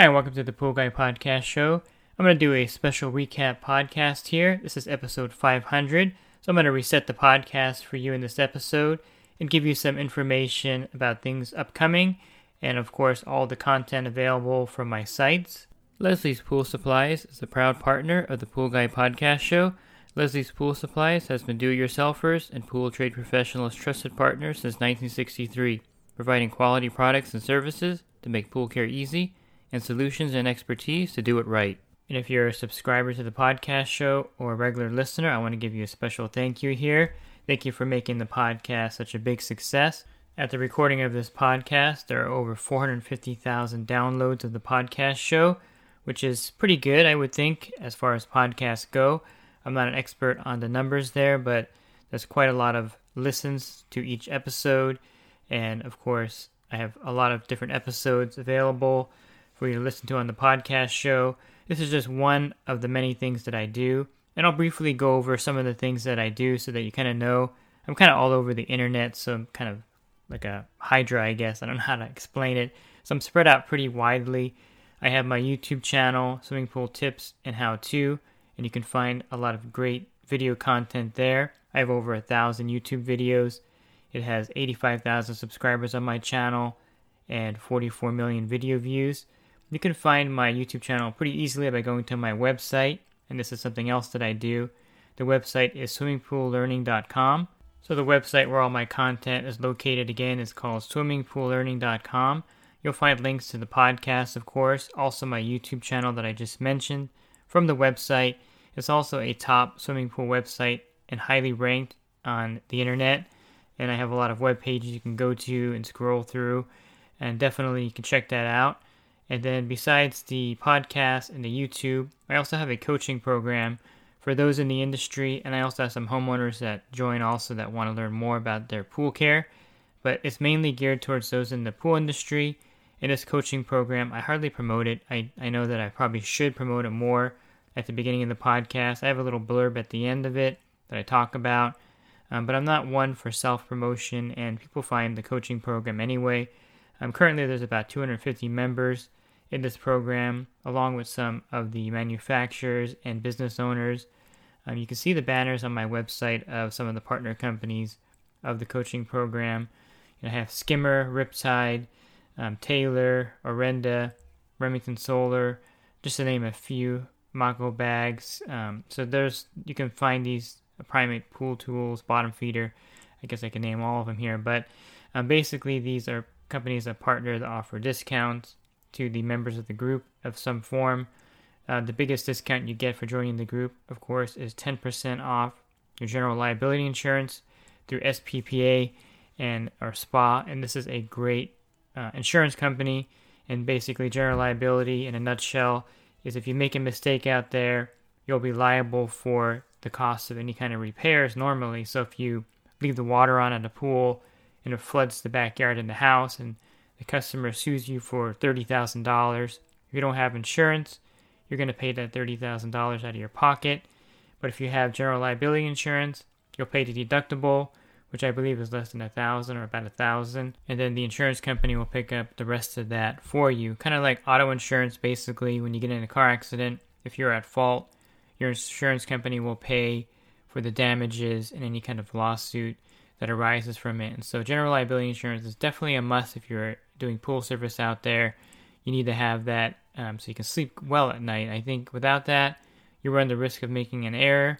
Hi, and welcome to the Pool Guy Podcast Show. I'm going to do a special recap podcast here. This is episode 500. So I'm going to reset the podcast for you in this episode and give you some information about things upcoming and, of course, all the content available from my sites. Leslie's Pool Supplies is a proud partner of the Pool Guy Podcast Show. Leslie's Pool Supplies has been do-it-yourselfers and pool trade professionals' trusted partner since 1963, providing quality products and services to make pool care easy and solutions and expertise to do it right. And if you're a subscriber to the podcast show or a regular listener, I want to give you a special thank you here. Thank you for making the podcast such a big success. At the recording of this podcast, there are over 450,000 downloads of the podcast show, which is pretty good, I would think, as far as podcasts go. I'm not an expert on the numbers there, but there's quite a lot of listens to each episode. And of course, I have a lot of different episodes available for you to listen to on the podcast show. This is just one of the many things that I do. And I'll briefly go over some of the things that I do so that you kind of know. I'm kind of all over the internet, so I'm kind of like a hydra, I guess. I don't know how to explain it. So I'm spread out pretty widely. I have my YouTube channel, Swimming Pool Tips and How To, and you can find a lot of great video content there. I have over a thousand YouTube videos. It has 85,000 subscribers on my channel and 44 million video views. You can find my YouTube channel pretty easily by going to my website, and this is something else that I do. The website is swimmingpoollearning.com. So the website where all my content is located again is called swimmingpoollearning.com. You'll find links to the podcast, of course, also my YouTube channel that I just mentioned. From the website, it's also a top swimming pool website and highly ranked on the internet. And I have a lot of web pages you can go to and scroll through, and definitely you can check that out. And then besides the podcast and the YouTube, I also have a coaching program for those in the industry, and I also have some homeowners that join also that want to learn more about their pool care. But it's mainly geared towards those in the pool industry. In this coaching program, I hardly promote it. I, I know that I probably should promote it more at the beginning of the podcast. I have a little blurb at the end of it that I talk about, um, but I'm not one for self promotion, and people find the coaching program anyway. Um, currently, there's about 250 members in this program, along with some of the manufacturers and business owners. Um, you can see the banners on my website of some of the partner companies of the coaching program. You know, I have Skimmer, Riptide, um, Taylor, Orenda, Remington Solar, just to name a few. Mako bags. Um, so there's you can find these primate pool tools, bottom feeder. I guess I can name all of them here, but um, basically these are companies that partner that offer discounts to the members of the group of some form. Uh, the biggest discount you get for joining the group, of course, is 10% off your general liability insurance through SPPA and or SPA, and this is a great uh, insurance company. And basically, general liability, in a nutshell, is if you make a mistake out there, you'll be liable for the cost of any kind of repairs normally. So if you leave the water on at a pool and it floods the backyard and the house, and the customer sues you for $30,000. If you don't have insurance, you're going to pay that $30,000 out of your pocket. But if you have general liability insurance, you'll pay the deductible, which I believe is less than a thousand or about a thousand, and then the insurance company will pick up the rest of that for you. Kind of like auto insurance, basically, when you get in a car accident, if you're at fault, your insurance company will pay for the damages and any kind of lawsuit that arises from it. And so, general liability insurance is definitely a must if you're doing pool service out there, you need to have that um, so you can sleep well at night. I think without that, you run the risk of making an error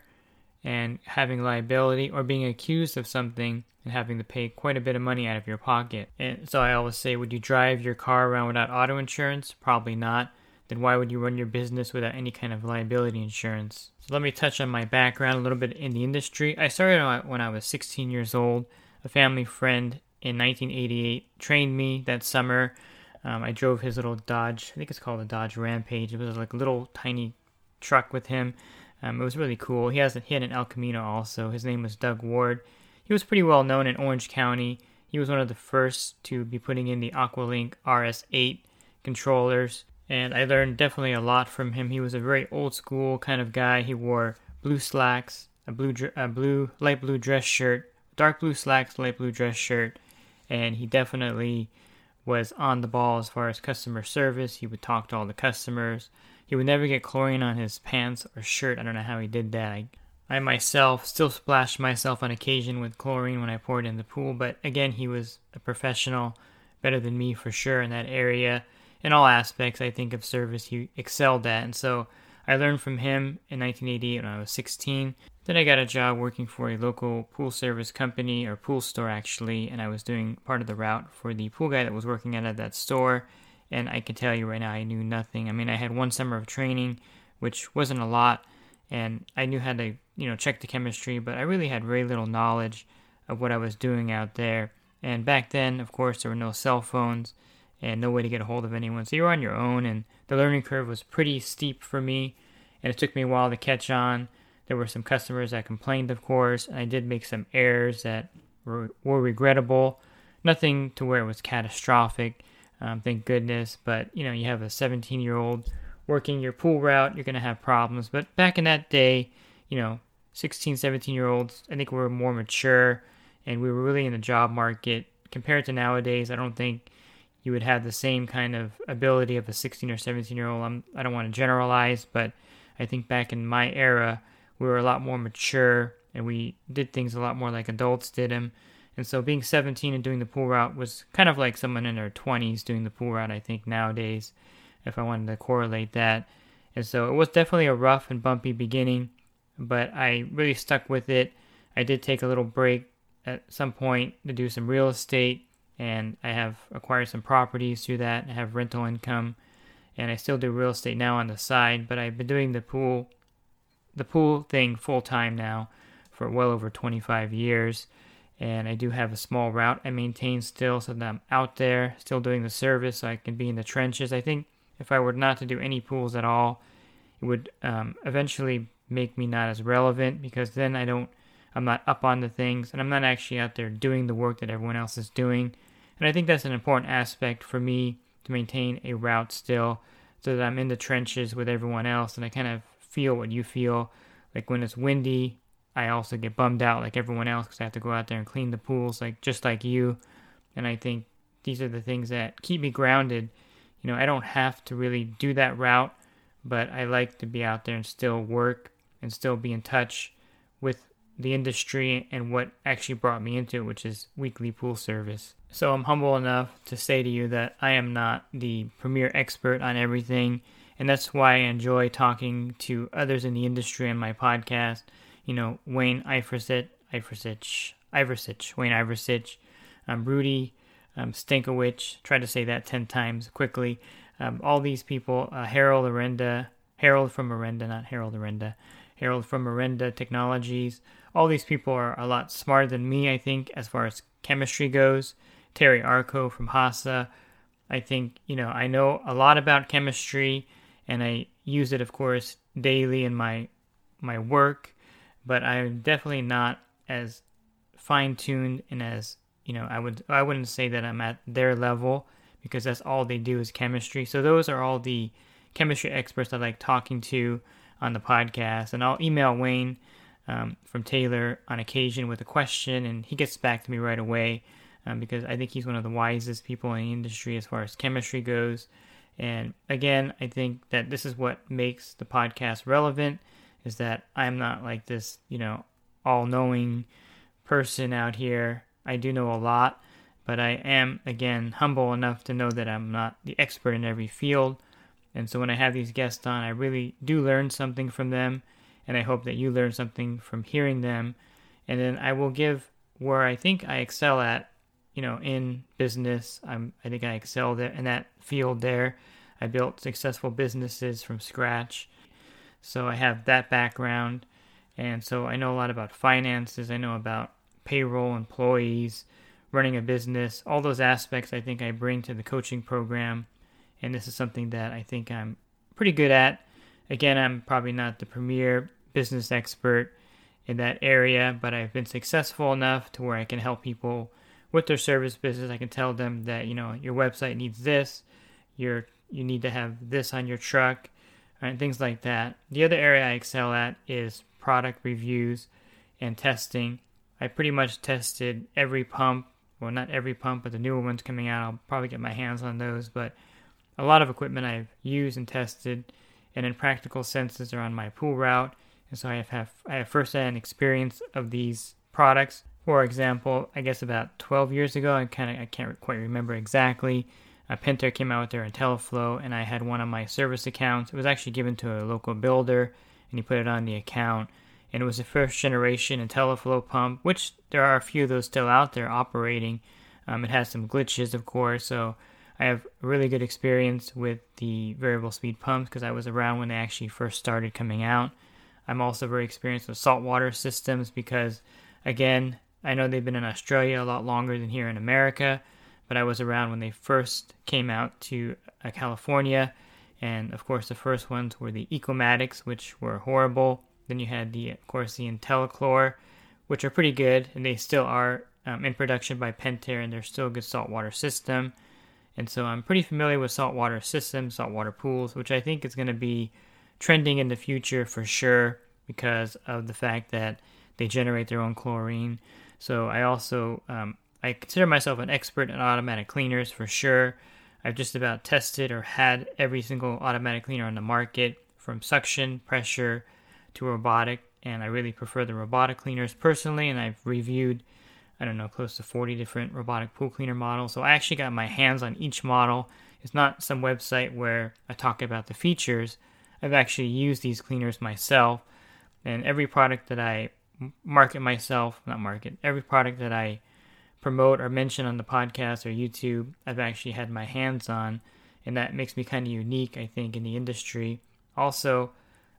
and having liability or being accused of something and having to pay quite a bit of money out of your pocket. And so I always say, would you drive your car around without auto insurance? Probably not. Then why would you run your business without any kind of liability insurance? So let me touch on my background a little bit in the industry. I started out when I was 16 years old. A family friend in 1988 trained me that summer. Um, I drove his little Dodge, I think it's called a Dodge Rampage. It was like a little tiny truck with him. Um, it was really cool. He has he had an El Camino also. His name was Doug Ward. He was pretty well known in Orange County. He was one of the first to be putting in the Aqualink RS8 controllers, and I learned definitely a lot from him. He was a very old school kind of guy. He wore blue slacks, a blue a blue light blue dress shirt, dark blue slacks, light blue dress shirt, and he definitely was on the ball as far as customer service. He would talk to all the customers. He would never get chlorine on his pants or shirt. I don't know how he did that. I, I myself still splash myself on occasion with chlorine when I pour it in the pool, but again, he was a professional, better than me for sure in that area in all aspects, I think, of service, he excelled at. And so I learned from him in 1988 when I was 16. Then I got a job working for a local pool service company, or pool store actually, and I was doing part of the route for the pool guy that was working at that store. And I can tell you right now, I knew nothing. I mean, I had one summer of training, which wasn't a lot, and I knew how to, you know, check the chemistry, but I really had very little knowledge of what I was doing out there. And back then, of course, there were no cell phones and no way to get a hold of anyone. So you're on your own, and the learning curve was pretty steep for me, and it took me a while to catch on. There were some customers that complained, of course, and I did make some errors that were, were regrettable. Nothing to where it was catastrophic, um, thank goodness. But you know, you have a 17 year old working your pool route, you're going to have problems. But back in that day, you know, 16, 17 year olds, I think we were more mature and we were really in the job market. Compared to nowadays, I don't think you would have the same kind of ability of a 16 or 17 year old. I'm, I don't want to generalize, but I think back in my era, we were a lot more mature and we did things a lot more like adults did them. And so being 17 and doing the pool route was kind of like someone in their 20s doing the pool route, I think, nowadays, if I wanted to correlate that. And so it was definitely a rough and bumpy beginning, but I really stuck with it. I did take a little break at some point to do some real estate and I have acquired some properties through that. I have rental income, and I still do real estate now on the side. But I've been doing the pool, the pool thing full time now for well over 25 years, and I do have a small route I maintain still, so that I'm out there still doing the service, so I can be in the trenches. I think if I were not to do any pools at all, it would um, eventually make me not as relevant because then I don't. I'm not up on the things, and I'm not actually out there doing the work that everyone else is doing. And I think that's an important aspect for me to maintain a route still so that I'm in the trenches with everyone else and I kind of feel what you feel. Like when it's windy, I also get bummed out like everyone else because I have to go out there and clean the pools, like just like you. And I think these are the things that keep me grounded. You know, I don't have to really do that route, but I like to be out there and still work and still be in touch with the industry and what actually brought me into it, which is weekly pool service. So I'm humble enough to say to you that I am not the premier expert on everything, and that's why I enjoy talking to others in the industry on my podcast. You know, Wayne Ivusich, Ivusich, Ivusich, Wayne Ivusich, um, Rudy um, Stankowitz. Try to say that ten times quickly. Um, all these people, uh, Harold Orenda, Harold from Orenda, not Harold Orenda, Harold from Orenda Technologies. All these people are a lot smarter than me, I think, as far as chemistry goes. Terry Arko from HASA. I think, you know, I know a lot about chemistry and I use it, of course, daily in my my work, but I'm definitely not as fine tuned and as you know, I would I wouldn't say that I'm at their level because that's all they do is chemistry. So those are all the chemistry experts I like talking to on the podcast, and I'll email Wayne um, from Taylor on occasion with a question, and he gets back to me right away um, because I think he's one of the wisest people in the industry as far as chemistry goes. And again, I think that this is what makes the podcast relevant is that I'm not like this, you know, all knowing person out here. I do know a lot, but I am, again, humble enough to know that I'm not the expert in every field. And so when I have these guests on, I really do learn something from them, and I hope that you learn something from hearing them. And then I will give where I think I excel at you know, in business. I'm, I think I excel there in that field there. I built successful businesses from scratch. So I have that background. And so I know a lot about finances. I know about payroll, employees, running a business, all those aspects I think I bring to the coaching program. And this is something that I think I'm pretty good at. Again, I'm probably not the premier business expert in that area, but I've been successful enough to where I can help people with their service business. I can tell them that, you know, your website needs this, your you need to have this on your truck, and things like that. The other area I excel at is product reviews and testing. I pretty much tested every pump well, not every pump, but the newer ones coming out, I'll probably get my hands on those. But a lot of equipment I've used and tested, and in practical senses, are on my pool route, and so I have, have I have first-hand experience of these products. For example, I guess about 12 years ago, I kind of I can't quite remember exactly. Uh, Pentair came out with their IntelliFlow, and I had one on my service accounts. It was actually given to a local builder, and he put it on the account and it was the first generation IntelliFlow pump, which there are a few of those still out there operating. Um, it has some glitches, of course, so I have really good experience with the variable speed pumps because I was around when they actually first started coming out. I'm also very experienced with saltwater systems because, again, I know they've been in Australia a lot longer than here in America, but I was around when they first came out to uh, California. And of course, the first ones were the Ecomatics, which were horrible. Then you had the, of course, the IntelliChlor, which are pretty good, and they still are um, in production by Pentair, and they're still a good saltwater system. And so I'm pretty familiar with saltwater systems, saltwater pools, which I think is going to be trending in the future for sure because of the fact that they generate their own chlorine. So I also um, I consider myself an expert in automatic cleaners for sure. I've just about tested or had every single automatic cleaner on the market from suction, pressure, to robotic, and I really prefer the robotic cleaners personally. And I've reviewed, I don't know, close to 40 different robotic pool cleaner models. So I actually got my hands on each model. It's not some website where I talk about the features. I've actually used these cleaners myself, and every product that I market myself, not market, every product that I promote or mention on the podcast or YouTube, I've actually had my hands on, and that makes me kind of unique, I think, in the industry. Also,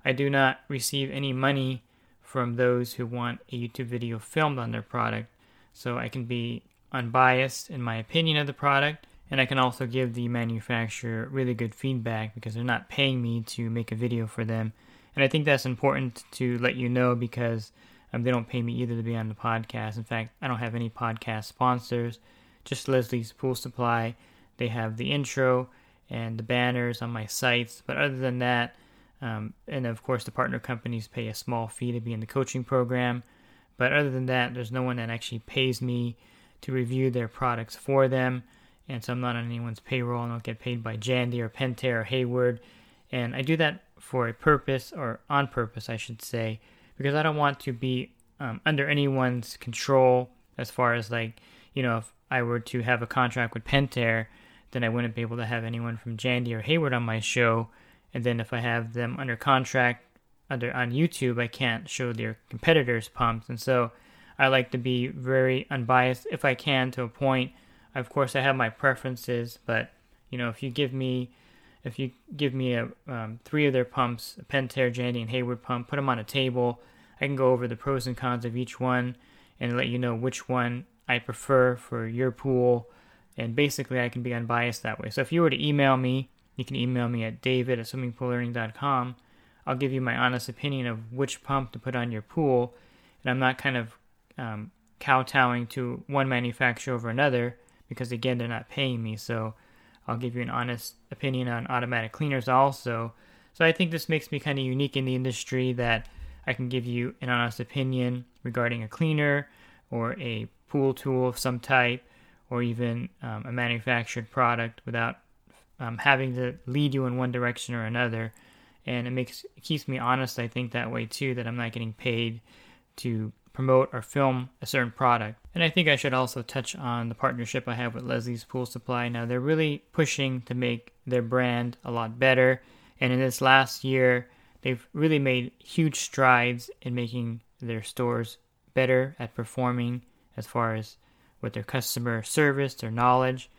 I do not receive any money from those who want a YouTube video filmed on their product, so I can be unbiased in my opinion of the product, and I can also give the manufacturer really good feedback because they're not paying me to make a video for them. And I think that's important to let you know because um, they don't pay me either to be on the podcast. In fact, I don't have any podcast sponsors, just Leslie's Pool Supply. They have the intro and the banners on my sites, but other than that, um, and of course, the partner companies pay a small fee to be in the coaching program. But other than that, there's no one that actually pays me to review their products for them. And so I'm not on anyone's payroll. And I don't get paid by Jandy or Pentair or Hayward. And I do that for a purpose, or on purpose, I should say, because I don't want to be um, under anyone's control as far as like, you know, if I were to have a contract with Pentair, then I wouldn't be able to have anyone from Jandy or Hayward on my show and then if I have them under contract under on YouTube, I can't show their competitors' pumps, and so I like to be very unbiased if I can to a point. Of course, I have my preferences, but you know, if you give me if you give me a um, three of their pumps, a Pentair, Jandy, and Hayward pump, put them on a table, I can go over the pros and cons of each one and let you know which one I prefer for your pool. And basically, I can be unbiased that way. So if you were to email me you can email me at david at swimmingpoollearning.com. I'll give you my honest opinion of which pump to put on your pool, and I'm not kind of um, kowtowing to one manufacturer over another because, again, they're not paying me. So I'll give you an honest opinion on automatic cleaners also. So I think this makes me kind of unique in the industry that I can give you an honest opinion regarding a cleaner or a pool tool of some type or even um, a manufactured product without um, having to lead you in one direction or another. And it makes it keeps me honest, I think, that way too, that I'm not getting paid to promote or film a certain product. And I think I should also touch on the partnership I have with Leslie's Pool Supply. Now, they're really pushing to make their brand a lot better. And in this last year, they've really made huge strides in making their stores better at performing as far as with their customer service, their knowledge.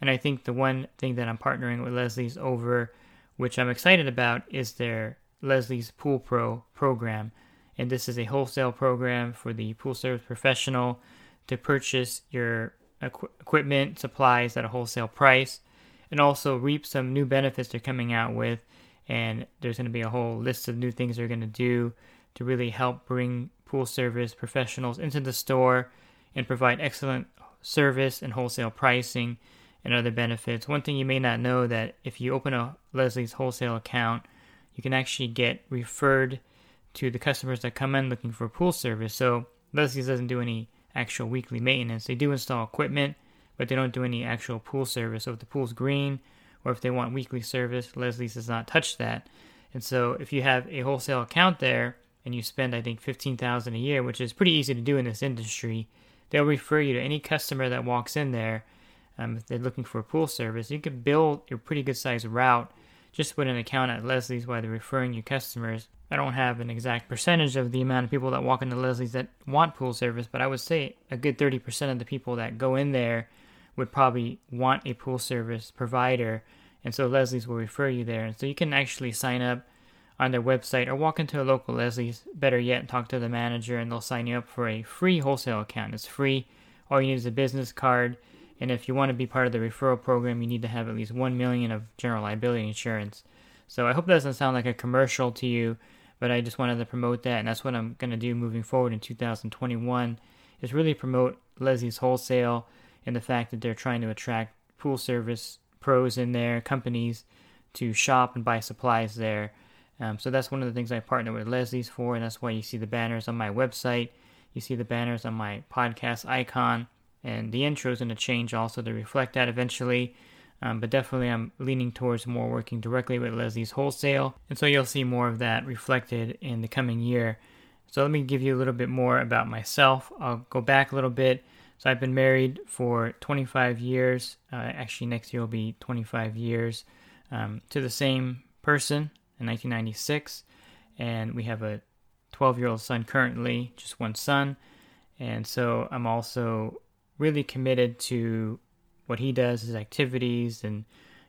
And I think the one thing that I'm partnering with Leslie's over, which I'm excited about, is their Leslie's Pool Pro program. And this is a wholesale program for the pool service professional to purchase your equ- equipment, supplies at a wholesale price, and also reap some new benefits they're coming out with. And there's going to be a whole list of new things they're going to do to really help bring pool service professionals into the store and provide excellent service and wholesale pricing and other benefits. One thing you may not know that if you open a Leslie's wholesale account, you can actually get referred to the customers that come in looking for pool service. So Leslie's doesn't do any actual weekly maintenance. They do install equipment, but they don't do any actual pool service. So if the pool's green or if they want weekly service, Leslie's does not touch that. And so if you have a wholesale account there and you spend I think 15,000 a year, which is pretty easy to do in this industry, they'll refer you to any customer that walks in there um, if they're looking for a pool service. You can build a pretty good sized route just with an account at Leslie's while they're referring you customers. I don't have an exact percentage of the amount of people that walk into Leslie's that want pool service, but I would say a good 30% of the people that go in there would probably want a pool service provider. And so Leslie's will refer you there. And so you can actually sign up on their website or walk into a local Leslie's, better yet, talk to the manager and they'll sign you up for a free wholesale account. It's free. All you need is a business card and if you want to be part of the referral program, you need to have at least 1 million of general liability insurance. So I hope that doesn't sound like a commercial to you, but I just wanted to promote that and that's what I'm going to do moving forward in 2021 is really promote Leslie's Wholesale and the fact that they're trying to attract pool service pros in there, companies to shop and buy supplies there. Um, so that's one of the things I partner with Leslie's for, and that's why you see the banners on my website. You see the banners on my podcast icon and the intro is going to change also to reflect that eventually. Um, but definitely, I'm leaning towards more working directly with Leslie's Wholesale, and so you'll see more of that reflected in the coming year. So let me give you a little bit more about myself. I'll go back a little bit. So I've been married for 25 years. Uh, actually, next year will be 25 years um, to the same person in 1996, and we have a 12-year-old son currently, just one son. And so I'm also really committed to what he does, his activities, and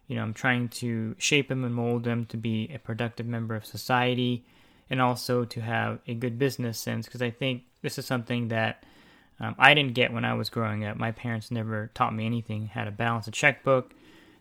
you know, I'm trying to shape him and mold him to be a productive member of society and also to have a good business sense because I think this is something that um, I didn't get when I was growing up. My parents never taught me anything, how to balance a checkbook.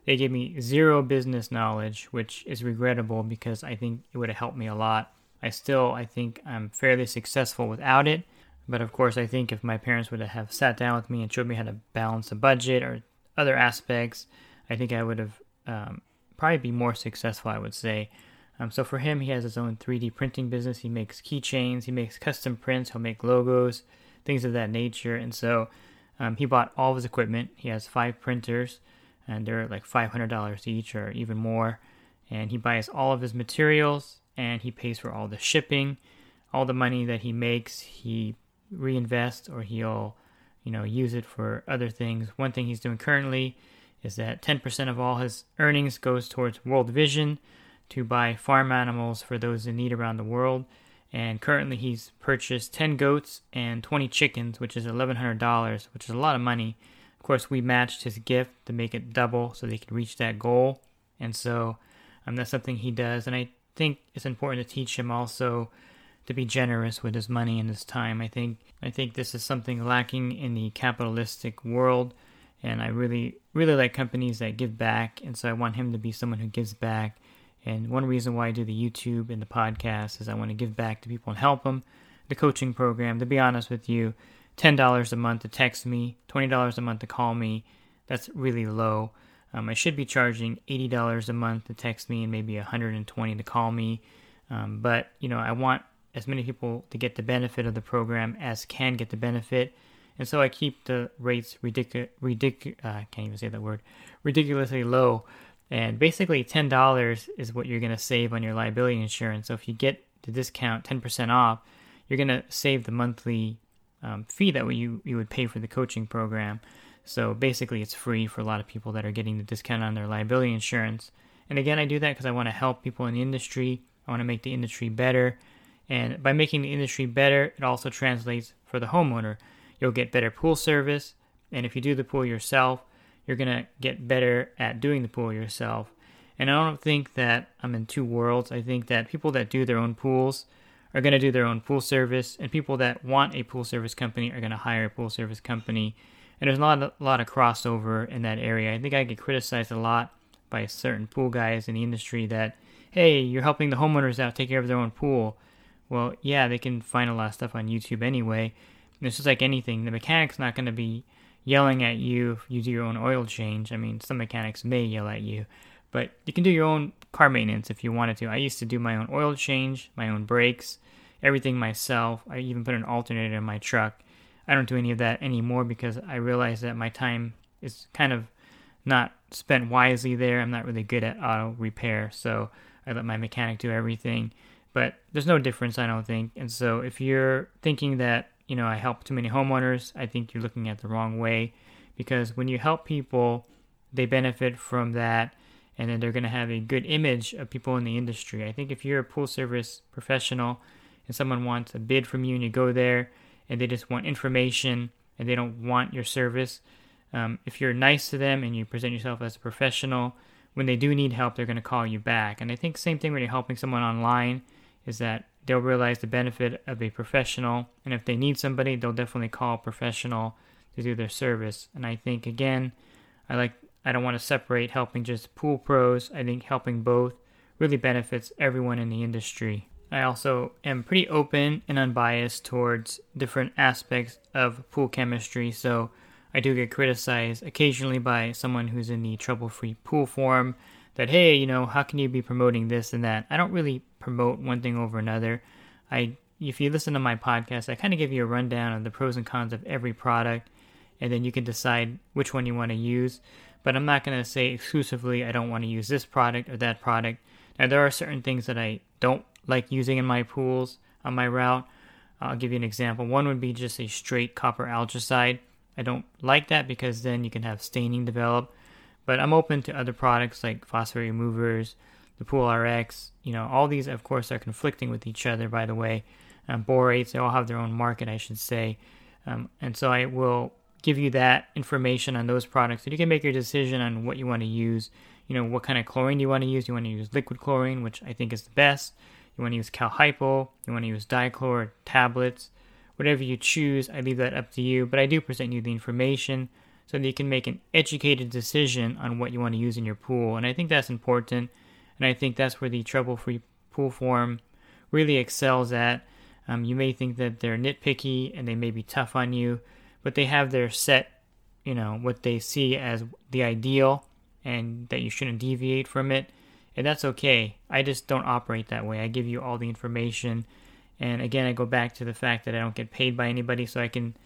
They gave me zero business knowledge, which is regrettable because I think it would have helped me a lot. I still, I think I'm fairly successful without it, but of course, I think if my parents would have sat down with me and showed me how to balance a budget or other aspects, I think I would have um, probably be more successful. I would say. Um, so for him, he has his own 3D printing business. He makes keychains. He makes custom prints. He'll make logos, things of that nature. And so um, he bought all of his equipment. He has five printers, and they're like $500 each or even more. And he buys all of his materials, and he pays for all the shipping. All the money that he makes, he reinvest or he'll, you know, use it for other things. One thing he's doing currently is that 10% of all his earnings goes towards World Vision to buy farm animals for those in need around the world. And currently he's purchased 10 goats and 20 chickens, which is $1,100, which is a lot of money. Of course, we matched his gift to make it double so they could reach that goal. And so um, that's something he does. And I think it's important to teach him also to be generous with his money and his time. I think I think this is something lacking in the capitalistic world, and I really really like companies that give back, and so I want him to be someone who gives back. And one reason why I do the YouTube and the podcast is I want to give back to people and help them. The coaching program, to be honest with you, ten dollars a month to text me, twenty dollars a month to call me. That's really low. Um, I should be charging eighty dollars a month to text me and maybe hundred and twenty to call me. Um, but you know, I want as many people to get the benefit of the program as can get the benefit. And so I keep the rates ridiculous, ridic- uh, can't even say that word, ridiculously low. And basically, $10 is what you're going to save on your liability insurance. So if you get the discount 10% off, you're going to save the monthly um, fee that you, you would pay for the coaching program. So basically, it's free for a lot of people that are getting the discount on their liability insurance. And again, I do that because I want to help people in the industry. I want to make the industry better. And by making the industry better, it also translates for the homeowner. You'll get better pool service, and if you do the pool yourself, you're gonna get better at doing the pool yourself. And I don't think that I'm in two worlds. I think that people that do their own pools are going to do their own pool service, and people that want a pool service company are going to hire a pool service company. And there's a lot, of, a lot of crossover in that area. I think I get criticized a lot by certain pool guys in the industry that, hey, you're helping the homeowners out take care of their own pool. Well, yeah, they can find a lot of stuff on YouTube anyway. And it's just like anything. The mechanic's not going to be yelling at you if you do your own oil change. I mean, some mechanics may yell at you, but you can do your own car maintenance if you wanted to. I used to do my own oil change, my own brakes, everything myself. I even put an alternator in my truck. I don't do any of that anymore because I realize that my time is kind of not spent wisely there. I'm not really good at auto repair, so I let my mechanic do everything. But there's no difference, I don't think. And so if you're thinking that, you know, I help too many homeowners, I think you're looking at the wrong way because when you help people, they benefit from that and then they're going to have a good image of people in the industry. I think if you're a pool service professional and someone wants a bid from you and you go there and they just want information and they don't want your service, um, if you're nice to them and you present yourself as a professional, when they do need help, they're going to call you back. And I think same thing when you're helping someone online is that they'll realize the benefit of a professional, and if they need somebody, they'll definitely call a professional to do their service. And I think again, I like I don't want to separate helping just pool pros. I think helping both really benefits everyone in the industry. I also am pretty open and unbiased towards different aspects of pool chemistry, so I do get criticized occasionally by someone who's in the trouble free pool forum that, hey, you know, how can you be promoting this and that? I don't really promote one thing over another. I if you listen to my podcast, I kind of give you a rundown of the pros and cons of every product, and then you can decide which one you want to use but I'm not going to say exclusively I don't want to use this product or that product. Now, there are certain things that I don't like using in my pools on my route. I'll give you an example. One would be just a straight copper algicide. I don't like that because then you can have staining develop. But I'm open to other products like phosphate removers, the Pool RX. You know, all these, of course, are conflicting with each other, by the way. Um, borates, they all have their own market, I should say. Um, and so I will give you that information on those products so you can make your decision on what you want to use. You know, what kind of chlorine do you want to use. You want to use liquid chlorine, which I think is the best. You want to use Cal-Hypo. You want to use dichlor tablets. Whatever you choose, I leave that up to you. But I do present you the information so that you can make an educated decision on what you want to use in your pool. And I think that's important. And I think that's where the trouble-free pool form really excels at. Um, you may think that they're nitpicky and they may be tough on you, but they have their set, you know, what they see as the ideal and that you shouldn't deviate from it. And that's okay. I just don't operate that way. I give you all the information. And again, I go back to the fact that I don't get paid by anybody, so I can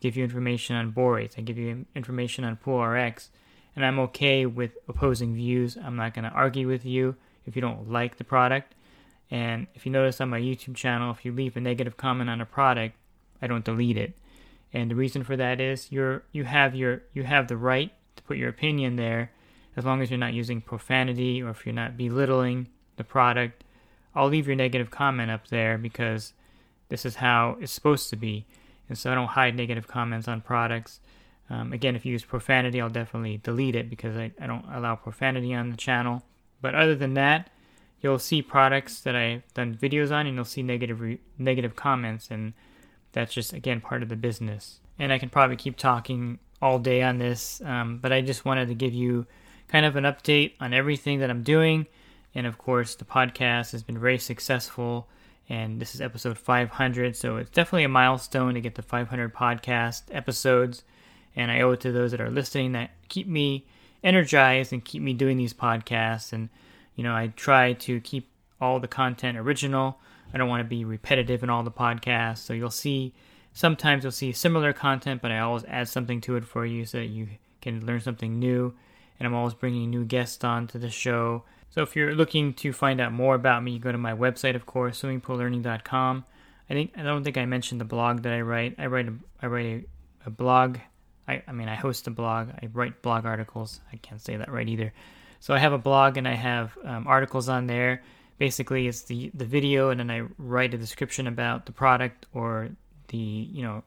give you information on borates. I give you information on Pool RX. And I'm okay with opposing views. I'm not going to argue with you if you don't like the product. And if you notice on my YouTube channel, if you leave a negative comment on a product, I don't delete it and the reason for that is you're you have your you have the right to put your opinion there as long as you're not using profanity or if you're not belittling the product i'll leave your negative comment up there because this is how it's supposed to be and so i don't hide negative comments on products um, again if you use profanity i'll definitely delete it because I, I don't allow profanity on the channel but other than that you'll see products that i've done videos on and you'll see negative re- negative comments and that's just again part of the business. And I can probably keep talking all day on this, um, but I just wanted to give you kind of an update on everything that I'm doing. And of course, the podcast has been very successful, and this is episode 500, so it's definitely a milestone to get to 500 podcast episodes. And I owe it to those that are listening that keep me energized and keep me doing these podcasts. And you know, I try to keep all the content original I don't want to be repetitive in all the podcasts. So you'll see sometimes you'll see similar content, but I always add something to it for you so that you can learn something new. And I'm always bringing new guests on to the show. So if you're looking to find out more about me, go to my website, of course, swimmingpoollearning.com. I think I don't think I mentioned the blog that I write. I write a I write a, a blog. I, I mean I host a blog. I write blog articles. I can't say that right either. So I have a blog and I have um, articles on there basically it's the the video and then I write a description about the product or the you know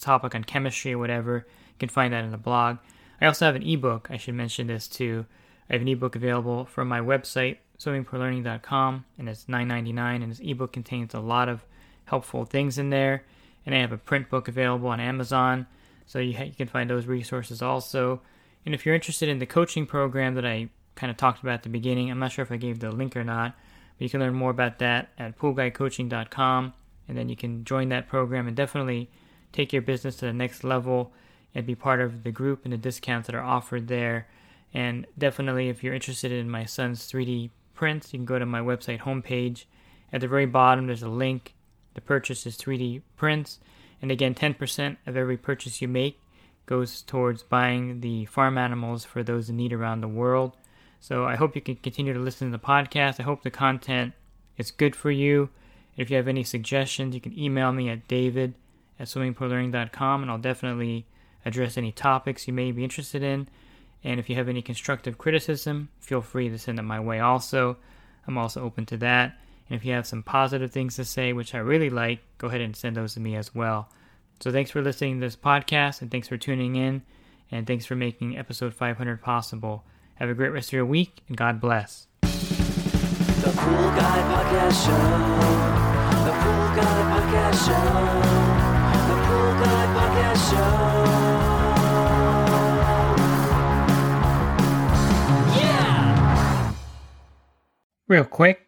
topic on chemistry or whatever. You can find that in the blog. I also have an ebook. I should mention this too. I have an ebook available from my website, swimmingpoollearning.com, and it's $9.99. And this ebook contains a lot of helpful things in there. And I have a print book available on Amazon, so you, ha- you can find those resources also. And if you're interested in the coaching program that I kind of talked about at the beginning, I'm not sure if I gave the link or not, but you can learn more about that at poolguycoaching.com, and then you can join that program and definitely take your business to the next level and be part of the group and the discounts that are offered there. And definitely, if you're interested in my son's 3D prints, you can go to my website homepage. At the very bottom, there's a link. The purchase is 3D prints. And again, 10% of every purchase you make goes towards buying the farm animals for those in need around the world. So I hope you can continue to listen to the podcast. I hope the content is good for you. If you have any suggestions, you can email me at david at swimmingpoollearning.com and I'll definitely address any topics you may be interested in. And if you have any constructive criticism, feel free to send it my way also. I'm also open to that. And if you have some positive things to say, which I really like, go ahead and send those to me as well. So thanks for listening to this podcast and thanks for tuning in and thanks for making episode 500 possible. Have a great rest of your week and God bless. The Pool Guy Podcast Show. The Pool Guy Podcast Show. The Pool Guy Podcast Show. Yeah! Real quick,